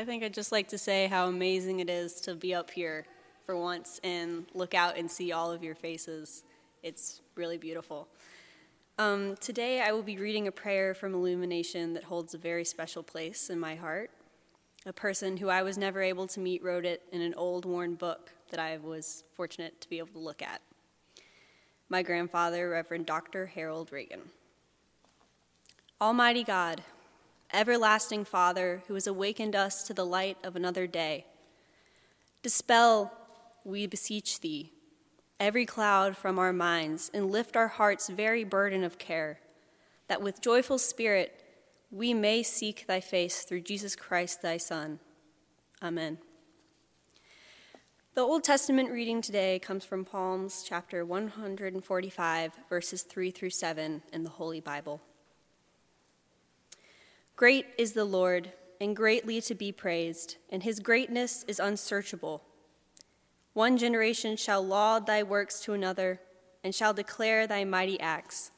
I think I'd just like to say how amazing it is to be up here for once and look out and see all of your faces. It's really beautiful. Um, today, I will be reading a prayer from Illumination that holds a very special place in my heart. A person who I was never able to meet wrote it in an old, worn book that I was fortunate to be able to look at. My grandfather, Reverend Dr. Harold Reagan. Almighty God, everlasting Father, who has awakened us to the light of another day, dispel, we beseech thee, every cloud from our minds and lift our heart's very burden of care, that with joyful spirit we may seek thy face through Jesus Christ, thy Son. Amen. The Old Testament reading today comes from Psalms chapter 145, verses 3 through 7 in the Holy Bible. Great is the Lord, and greatly to be praised, and his greatness is unsearchable. One generation shall laud thy works to another, and shall declare thy mighty acts,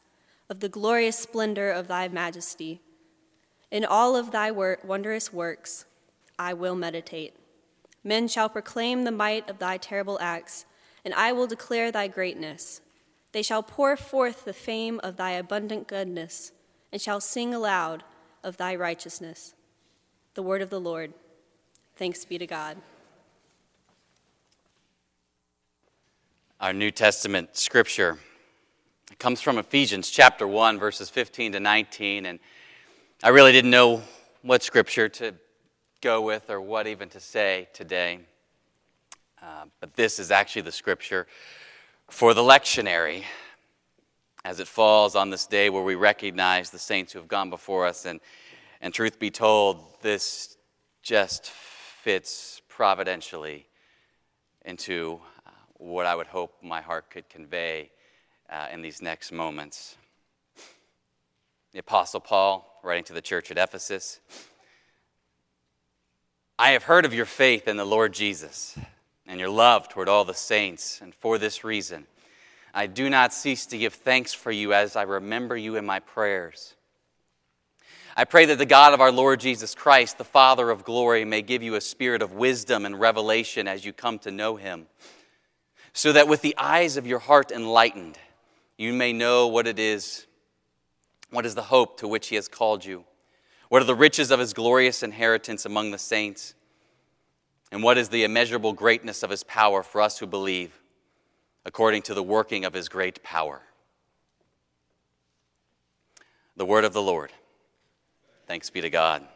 of the glorious splendor of thy majesty. In all of thy wor- wondrous works I will meditate. Men shall proclaim the might of thy terrible acts, and I will declare thy greatness. They shall pour forth the fame of thy abundant goodness, and shall sing aloud of thy righteousness. The word of the Lord. Thanks be to God. Our New Testament scripture comes from Ephesians chapter 1, verses 15 to 19. And I really didn't know what scripture to go with or what even to say today. Uh, but this is actually the scripture for the lectionary as it falls on this day where we recognize the saints who have gone before us. And, and truth be told, this just fits providentially into uh, what I would hope my heart could convey uh, in these next moments. The Apostle Paul, writing to the church at Ephesus, I have heard of your faith in the Lord Jesus and your love toward all the saints, and for this reason, I do not cease to give thanks for you as I remember you in my prayers. I pray that the God of our Lord Jesus Christ, the Father of glory, may give you a spirit of wisdom and revelation as you come to know him, so that with the eyes of your heart enlightened, you may know what it is, what is the hope to which he has called you, what are the riches of his glorious inheritance among the saints, and what is the immeasurable greatness of his power for us who believe according to the working of his great power. The word of the Lord. Thanks be to God.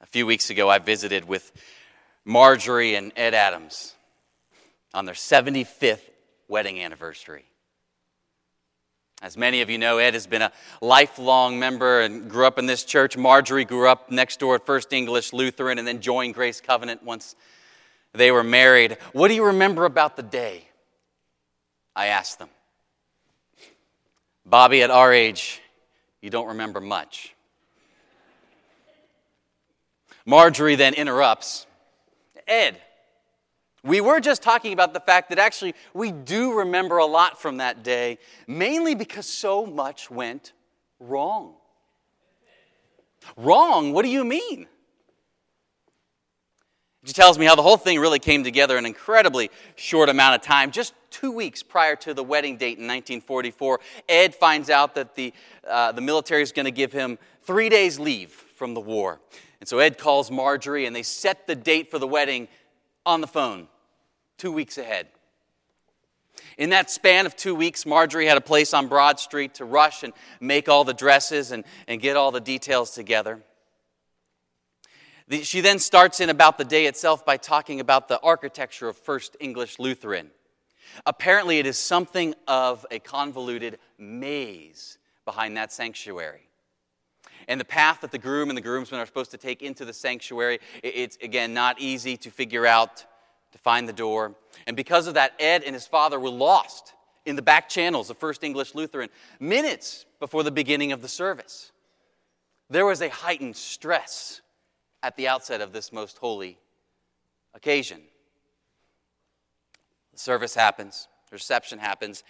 A few weeks ago, I visited with Marjorie and Ed Adams on their 75th wedding anniversary. As many of you know, Ed has been a lifelong member and grew up in this church. Marjorie grew up next door at First English Lutheran and then joined Grace Covenant once they were married. What do you remember about the day? I asked them. Bobby, at our age, you don't remember much. Marjorie then interrupts Ed, we were just talking about the fact that actually we do remember a lot from that day, mainly because so much went wrong. Wrong? What do you mean? She tells me how the whole thing really came together in an incredibly short amount of time. Just two weeks prior to the wedding date in 1944, Ed finds out that the, uh, the military is going to give him three days' leave from the war. And so Ed calls Marjorie and they set the date for the wedding on the phone two weeks ahead. In that span of two weeks, Marjorie had a place on Broad Street to rush and make all the dresses and, and get all the details together. The, she then starts in about the day itself by talking about the architecture of First English Lutheran. Apparently, it is something of a convoluted maze behind that sanctuary. And the path that the groom and the groomsmen are supposed to take into the sanctuary, it's again not easy to figure out to find the door. And because of that, Ed and his father were lost in the back channels of First English Lutheran minutes before the beginning of the service. There was a heightened stress at the outset of this most holy occasion. The service happens, reception happens,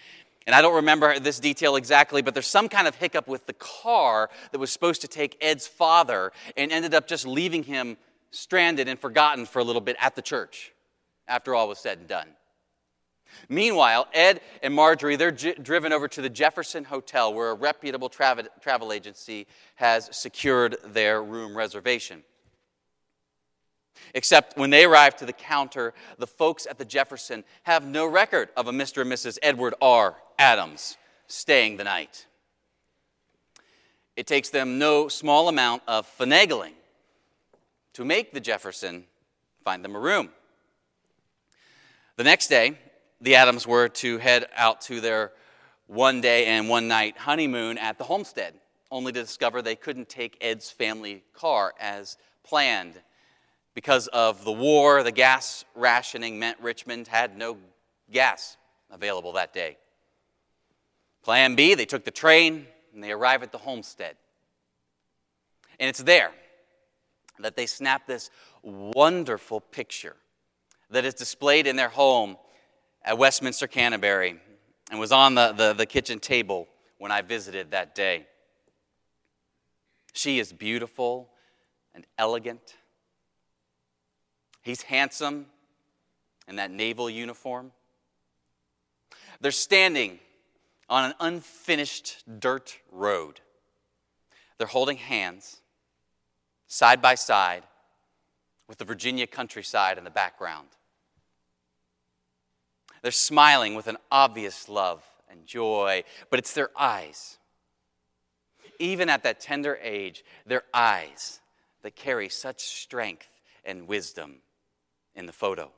And I don't remember this detail exactly, but there's some kind of hiccup with the car that was supposed to take Ed's father and ended up just leaving him stranded and forgotten for a little bit at the church after all was said and done. Meanwhile, Ed and Marjorie, they're j- driven over to the Jefferson Hotel where a reputable travel, travel agency has secured their room reservation. Except when they arrive to the counter, the folks at the Jefferson have no record of a Mr. and Mrs. Edward R. Adams staying the night. It takes them no small amount of finagling to make the Jefferson find them a room. The next day, the Adams were to head out to their one day and one night honeymoon at the homestead, only to discover they couldn't take Ed's family car as planned. Because of the war, the gas rationing meant Richmond had no gas available that day. Plan B, they took the train and they arrive at the homestead. And it's there that they snap this wonderful picture that is displayed in their home at Westminster Canterbury and was on the, the, the kitchen table when I visited that day. She is beautiful and elegant. He's handsome in that naval uniform. They're standing on an unfinished dirt road. They're holding hands, side by side, with the Virginia countryside in the background. They're smiling with an obvious love and joy, but it's their eyes. Even at that tender age, their eyes that carry such strength and wisdom in the photo.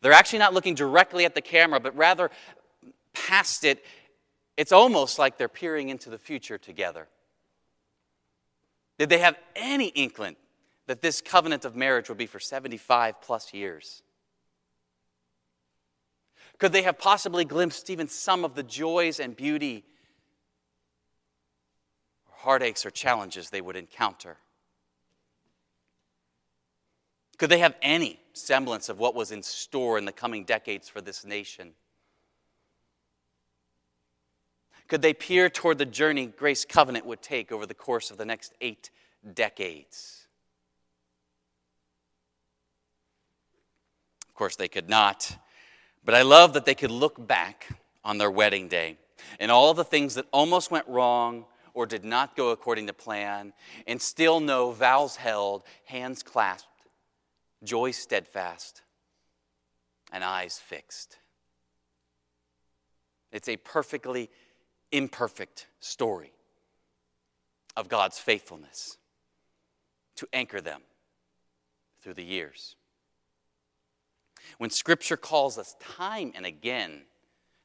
They're actually not looking directly at the camera, but rather past it. It's almost like they're peering into the future together. Did they have any inkling that this covenant of marriage would be for 75 plus years? Could they have possibly glimpsed even some of the joys and beauty, or heartaches, or challenges they would encounter? Could they have any semblance of what was in store in the coming decades for this nation? Could they peer toward the journey Grace Covenant would take over the course of the next eight decades? Of course, they could not. But I love that they could look back on their wedding day and all the things that almost went wrong or did not go according to plan and still know vows held, hands clasped, joy steadfast, and eyes fixed. It's a perfectly imperfect story of God's faithfulness to anchor them through the years. When Scripture calls us time and again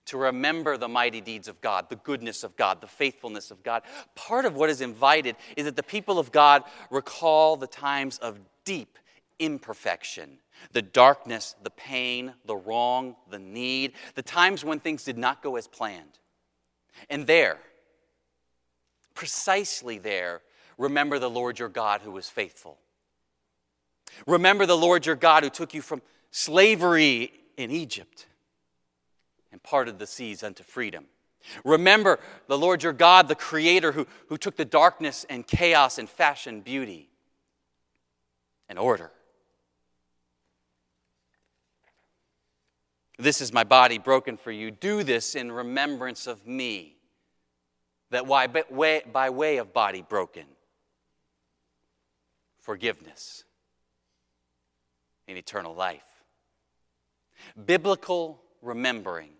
to remember the mighty deeds of God, the goodness of God, the faithfulness of God, part of what is invited is that the people of God recall the times of deep imperfection, the darkness, the pain, the wrong, the need, the times when things did not go as planned. And there, precisely there, remember the Lord your God who was faithful. Remember the Lord your God who took you from slavery in Egypt and parted the seas unto freedom. Remember the Lord your God, the Creator, who, who took the darkness and chaos and fashioned beauty and order. This is my body broken for you. Do this in remembrance of me. That why, by way of body broken, forgiveness and eternal life. Biblical remembering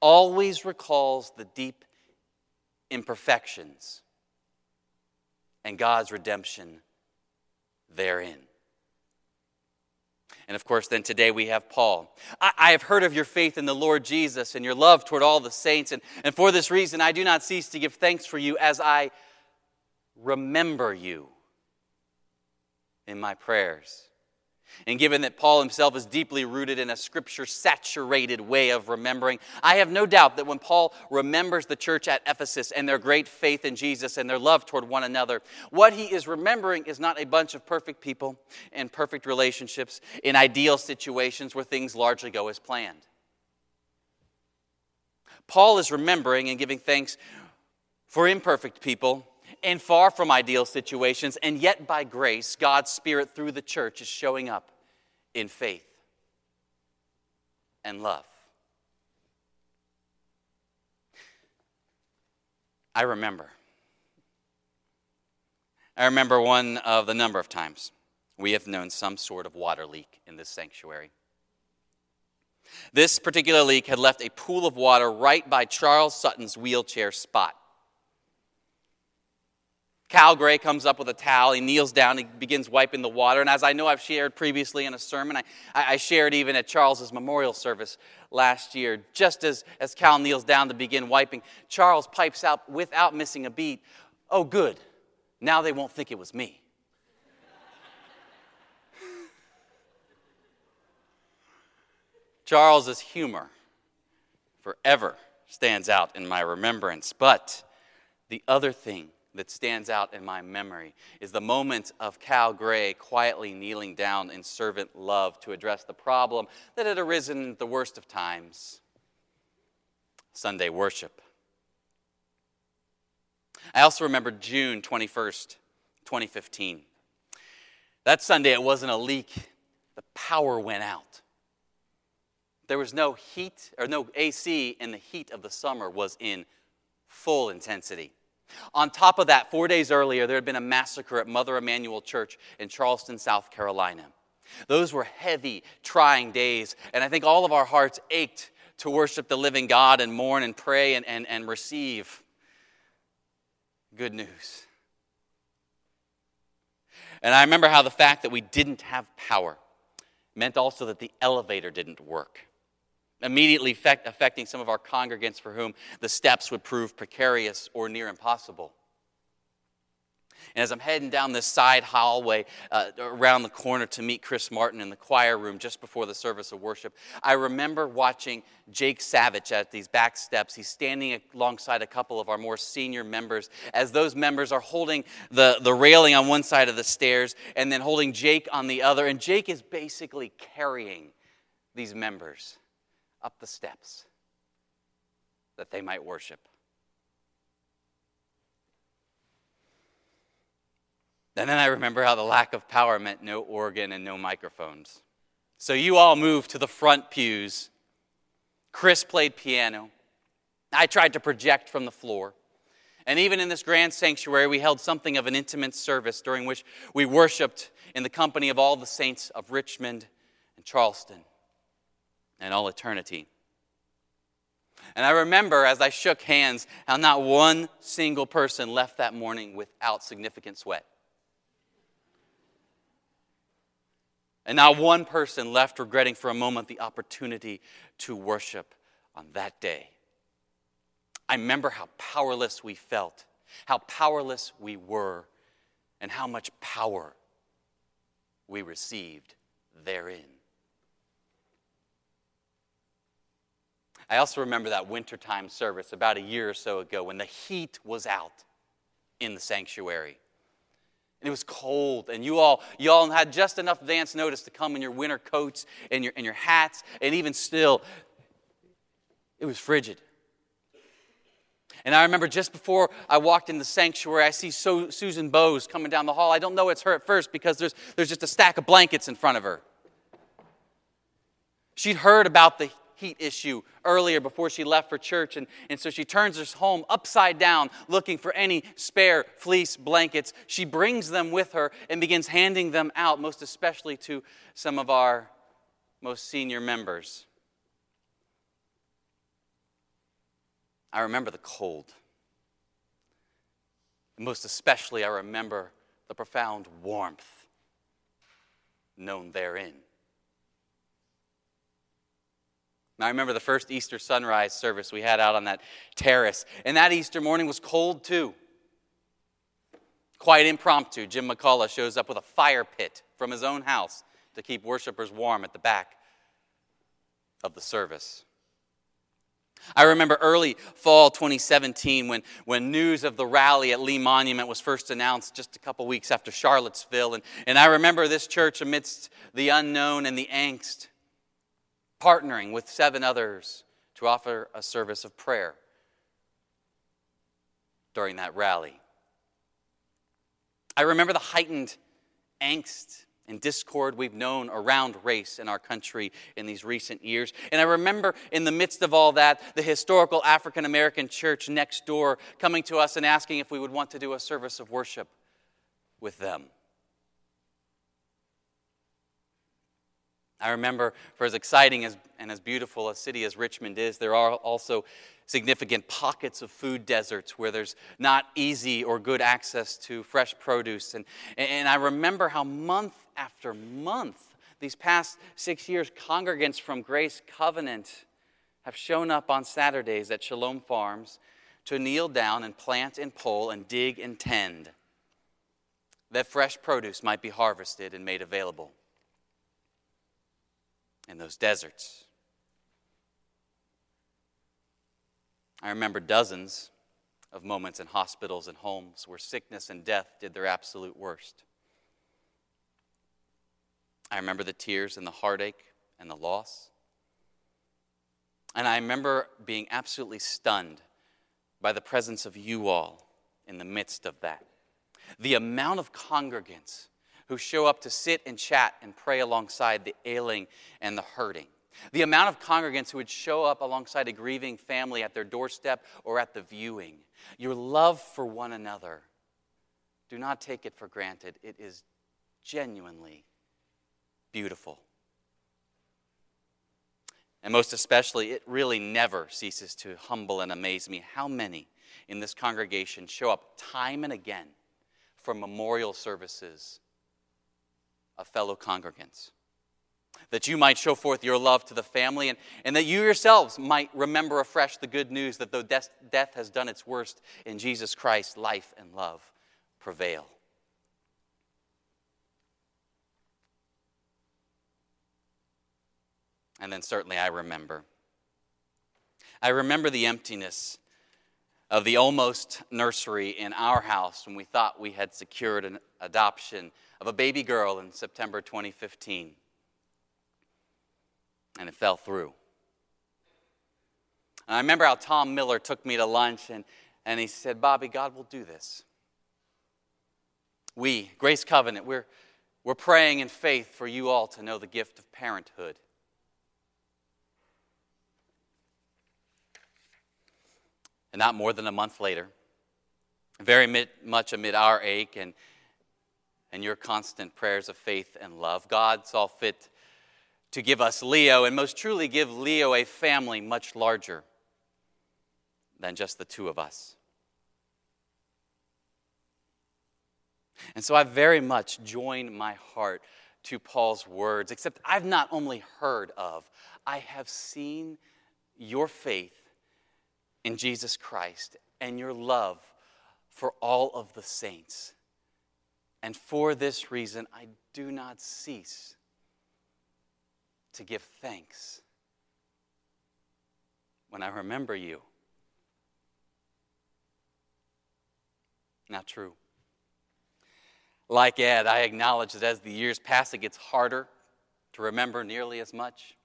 always recalls the deep imperfections and God's redemption therein. And of course, then today we have Paul. I, I, have heard of your faith in the Lord Jesus and your love toward all the saints, and, and for this reason I do not cease to give thanks for you as I remember you in my prayers. And given that Paul himself is deeply rooted in a scripture saturated way of remembering, I have no doubt that when Paul remembers the church at Ephesus and their great faith in Jesus and their love toward one another, what he is remembering is not a bunch of perfect people and perfect relationships in ideal situations where things largely go as planned. Paul is remembering and giving thanks for imperfect people and far from ideal situations, and yet by grace, God's Spirit through the church is showing up in faith and love. I remember. I remember one of the number of times we have known some sort of water leak in this sanctuary. This particular leak had left a pool of water right by Charles Sutton's wheelchair spot. Cal Gray comes up with a towel. He kneels down. He begins wiping the water. And as I know I've shared previously in a sermon, I, I shared even at Charles's memorial service last year. Just as, as Cal kneels down to begin wiping, Charles pipes out without missing a beat, Oh, good. Now they won't think it was me. Charles's humor forever stands out in my remembrance. But the other thing that stands out in my memory is the moment of Cal Gray quietly kneeling down in servant love to address the problem that had arisen at the worst of times Sunday worship. I also remember June 21st, 2015. That Sunday, it wasn't a leak, the power went out. There was no heat or no AC, and the heat of the summer was in full intensity. On top of that, four days earlier, there had been a massacre at Mother Emanuel Church in Charleston, South Carolina. Those were heavy, trying days, and I think all of our hearts ached to worship the living God and mourn and pray and, and, and receive good news. And I remember how the fact that we didn't have power meant also that the elevator didn't work immediately affecting some of our congregants for whom the steps would prove precarious or near impossible. And as I'm heading down this side hallway uh, around the corner to meet Chris Martin in the choir room just before the service of worship, I remember watching Jake Savage at these back steps. He's standing alongside a couple of our more senior members as those members are holding the, the railing on one side of the stairs and then holding Jake on the other. And Jake is basically carrying these members up the steps that they might worship. And then I remember how the lack of power meant no organ and no microphones. So you all moved to the front pews. Chris played piano. I tried to project from the floor. And even in this grand sanctuary, we held something of an intimate service during which we worshiped in the company of all the saints of Richmond and Charleston and all eternity. And I remember as I shook hands how not one single person left that morning without significant sweat. And not one person left regretting for a moment the opportunity to worship on that day. I remember how powerless we felt, how powerless we were, and how much power we received therein. I also remember that wintertime service about a year or so ago when the heat was out in the sanctuary. And it was cold, and you all, you all had just enough advance notice to come in your winter coats and your, and your hats, and even still, it was frigid. And I remember just before I walked in the sanctuary, I see so, Susan Bowes coming down the hall. I don't know it's her at first because there's, there's just a stack of blankets in front of her. She'd heard about the heat issue earlier before she left for church. And, and so she turns her home upside down looking for any spare fleece blankets. She brings them with her and begins handing them out, most especially to some of our most senior members. I remember the cold. And most especially, I remember the profound warmth known therein. I remember the first Easter sunrise service we had out on that terrace. And that Easter morning was cold too. Quite impromptu, Jim McCullough shows up with a fire pit from his own house to keep worshipers warm at the back of the service. I remember early fall 2017 when, when news of the rally at Lee Monument was first announced just a couple weeks after Charlottesville. And, and I remember this church amidst the unknown and the angst partnering with seven others to offer a service of prayer during that rally. I remember the heightened angst and discord we've known around race in our country in these recent years. And I remember in the midst of all that, the historical African American church next door coming to us and asking if we would want to do a service of worship with them. I remember, for as exciting as, and as beautiful a city as Richmond is, there are also significant pockets of food deserts where there's not easy or good access to fresh produce. And, and I remember how month after month, these past six years, congregants from Grace Covenant have shown up on Saturdays at Shalom Farms to kneel down and plant and pull and dig and tend that fresh produce might be harvested and made available in those deserts. I remember dozens of moments in hospitals and homes where sickness and death did their absolute worst. I remember the tears and the heartache and the loss. And I remember being absolutely stunned by the presence of you all in the midst of that. The amount of congregants who show up to sit and chat and pray alongside the ailing and the hurting. The amount of congregants who would show up alongside a grieving family at their doorstep or at the viewing. Your love for one another. Do not take it for granted. It is genuinely beautiful. And most especially, it really never ceases to humble and amaze me how many in this congregation show up time and again for memorial services of fellow congregants. That you might show forth your love to the family and, and that you yourselves might remember afresh the good news that though death, death has done its worst in Jesus Christ, life and love prevail. And then certainly I remember. I remember the emptiness of the almost nursery in our house when we thought we had secured an adoption of a baby girl in September 2015. And it fell through. And I remember how Tom Miller took me to lunch and, and he said, Bobby, God will do this. We, Grace Covenant, we're, we're praying in faith for you all to know the gift of parenthood. And not more than a month later, very much amid our ache and, and your constant prayers of faith and love, God saw fit to give us Leo, and most truly give Leo a family much larger than just the two of us. And so I very much join my heart to Paul's words, except I've not only heard of, I have seen your faith in Jesus Christ and your love for all of the saints. And for this reason, I do not cease to give thanks when I remember you. Not true. Like Ed, I acknowledge that as the years pass, it gets harder to remember nearly as much.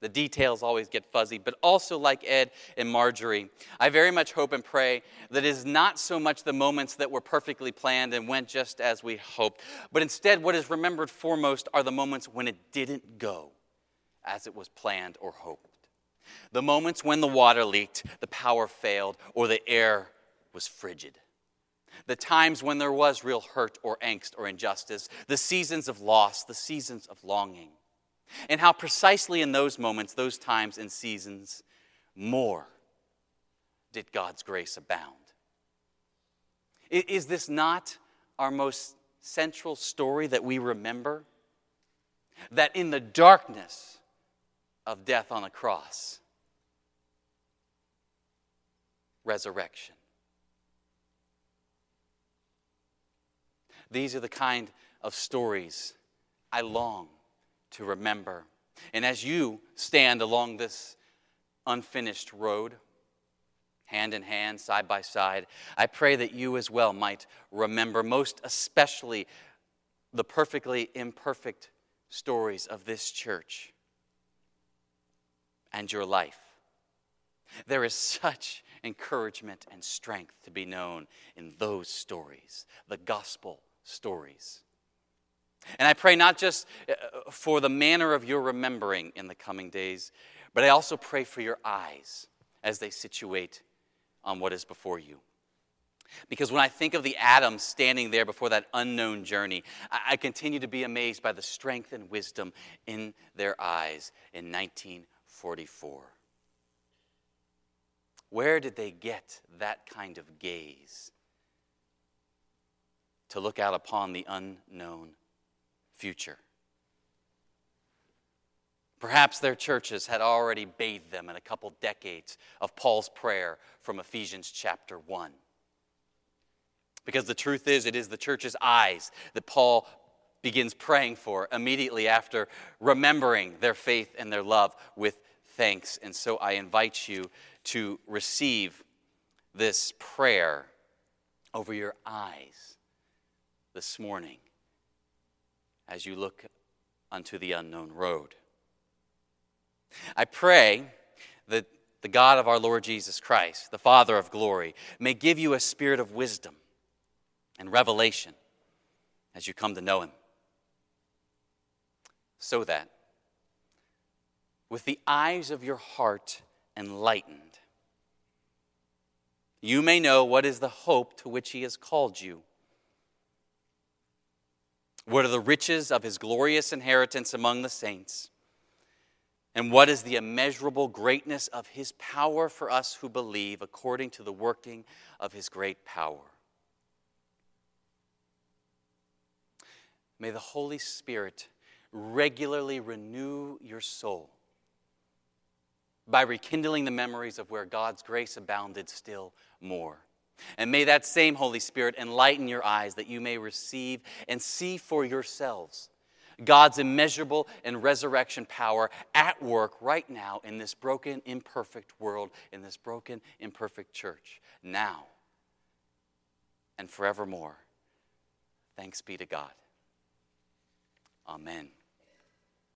The details always get fuzzy, but also like Ed and Marjorie, I very much hope and pray that it is not so much the moments that were perfectly planned and went just as we hoped, but instead what is remembered foremost are the moments when it didn't go as it was planned or hoped. The moments when the water leaked, the power failed, or the air was frigid. The times when there was real hurt or angst or injustice, the seasons of loss, the seasons of longing and how precisely in those moments, those times and seasons, more did God's grace abound. Is this not our most central story that we remember? That in the darkness of death on the cross, resurrection. These are the kind of stories I long to remember. And as you stand along this unfinished road, hand in hand, side by side, I pray that you as well might remember, most especially, the perfectly imperfect stories of this church and your life There is such encouragement and strength to be known in those stories, the gospel stories. And I pray not just uh, for the manner of your remembering in the coming days, but I also pray for your eyes as they situate on what is before you. Because when I think of the Adams standing there before that unknown journey, I continue to be amazed by the strength and wisdom in their eyes in 1944. Where did they get that kind of gaze? To look out upon the unknown future. Perhaps their churches had already bathed them in a couple decades of Paul's prayer from Ephesians chapter 1. Because the truth is, it is the church's eyes that Paul begins praying for immediately after remembering their faith and their love with thanks. And so I invite you to receive this prayer over your eyes this morning as you look unto the unknown road. I pray that the God of our Lord Jesus Christ, the Father of glory, may give you a spirit of wisdom and revelation as you come to know Him. So that, with the eyes of your heart enlightened, you may know what is the hope to which He has called you. What are the riches of His glorious inheritance among the saints? And what is the immeasurable greatness of His power for us who believe according to the working of His great power? May the Holy Spirit regularly renew your soul by rekindling the memories of where God's grace abounded still more. And may that same Holy Spirit enlighten your eyes that you may receive and see for yourselves God's immeasurable and resurrection power at work right now in this broken, imperfect world, in this broken, imperfect church, now and forevermore. Thanks be to God. Amen.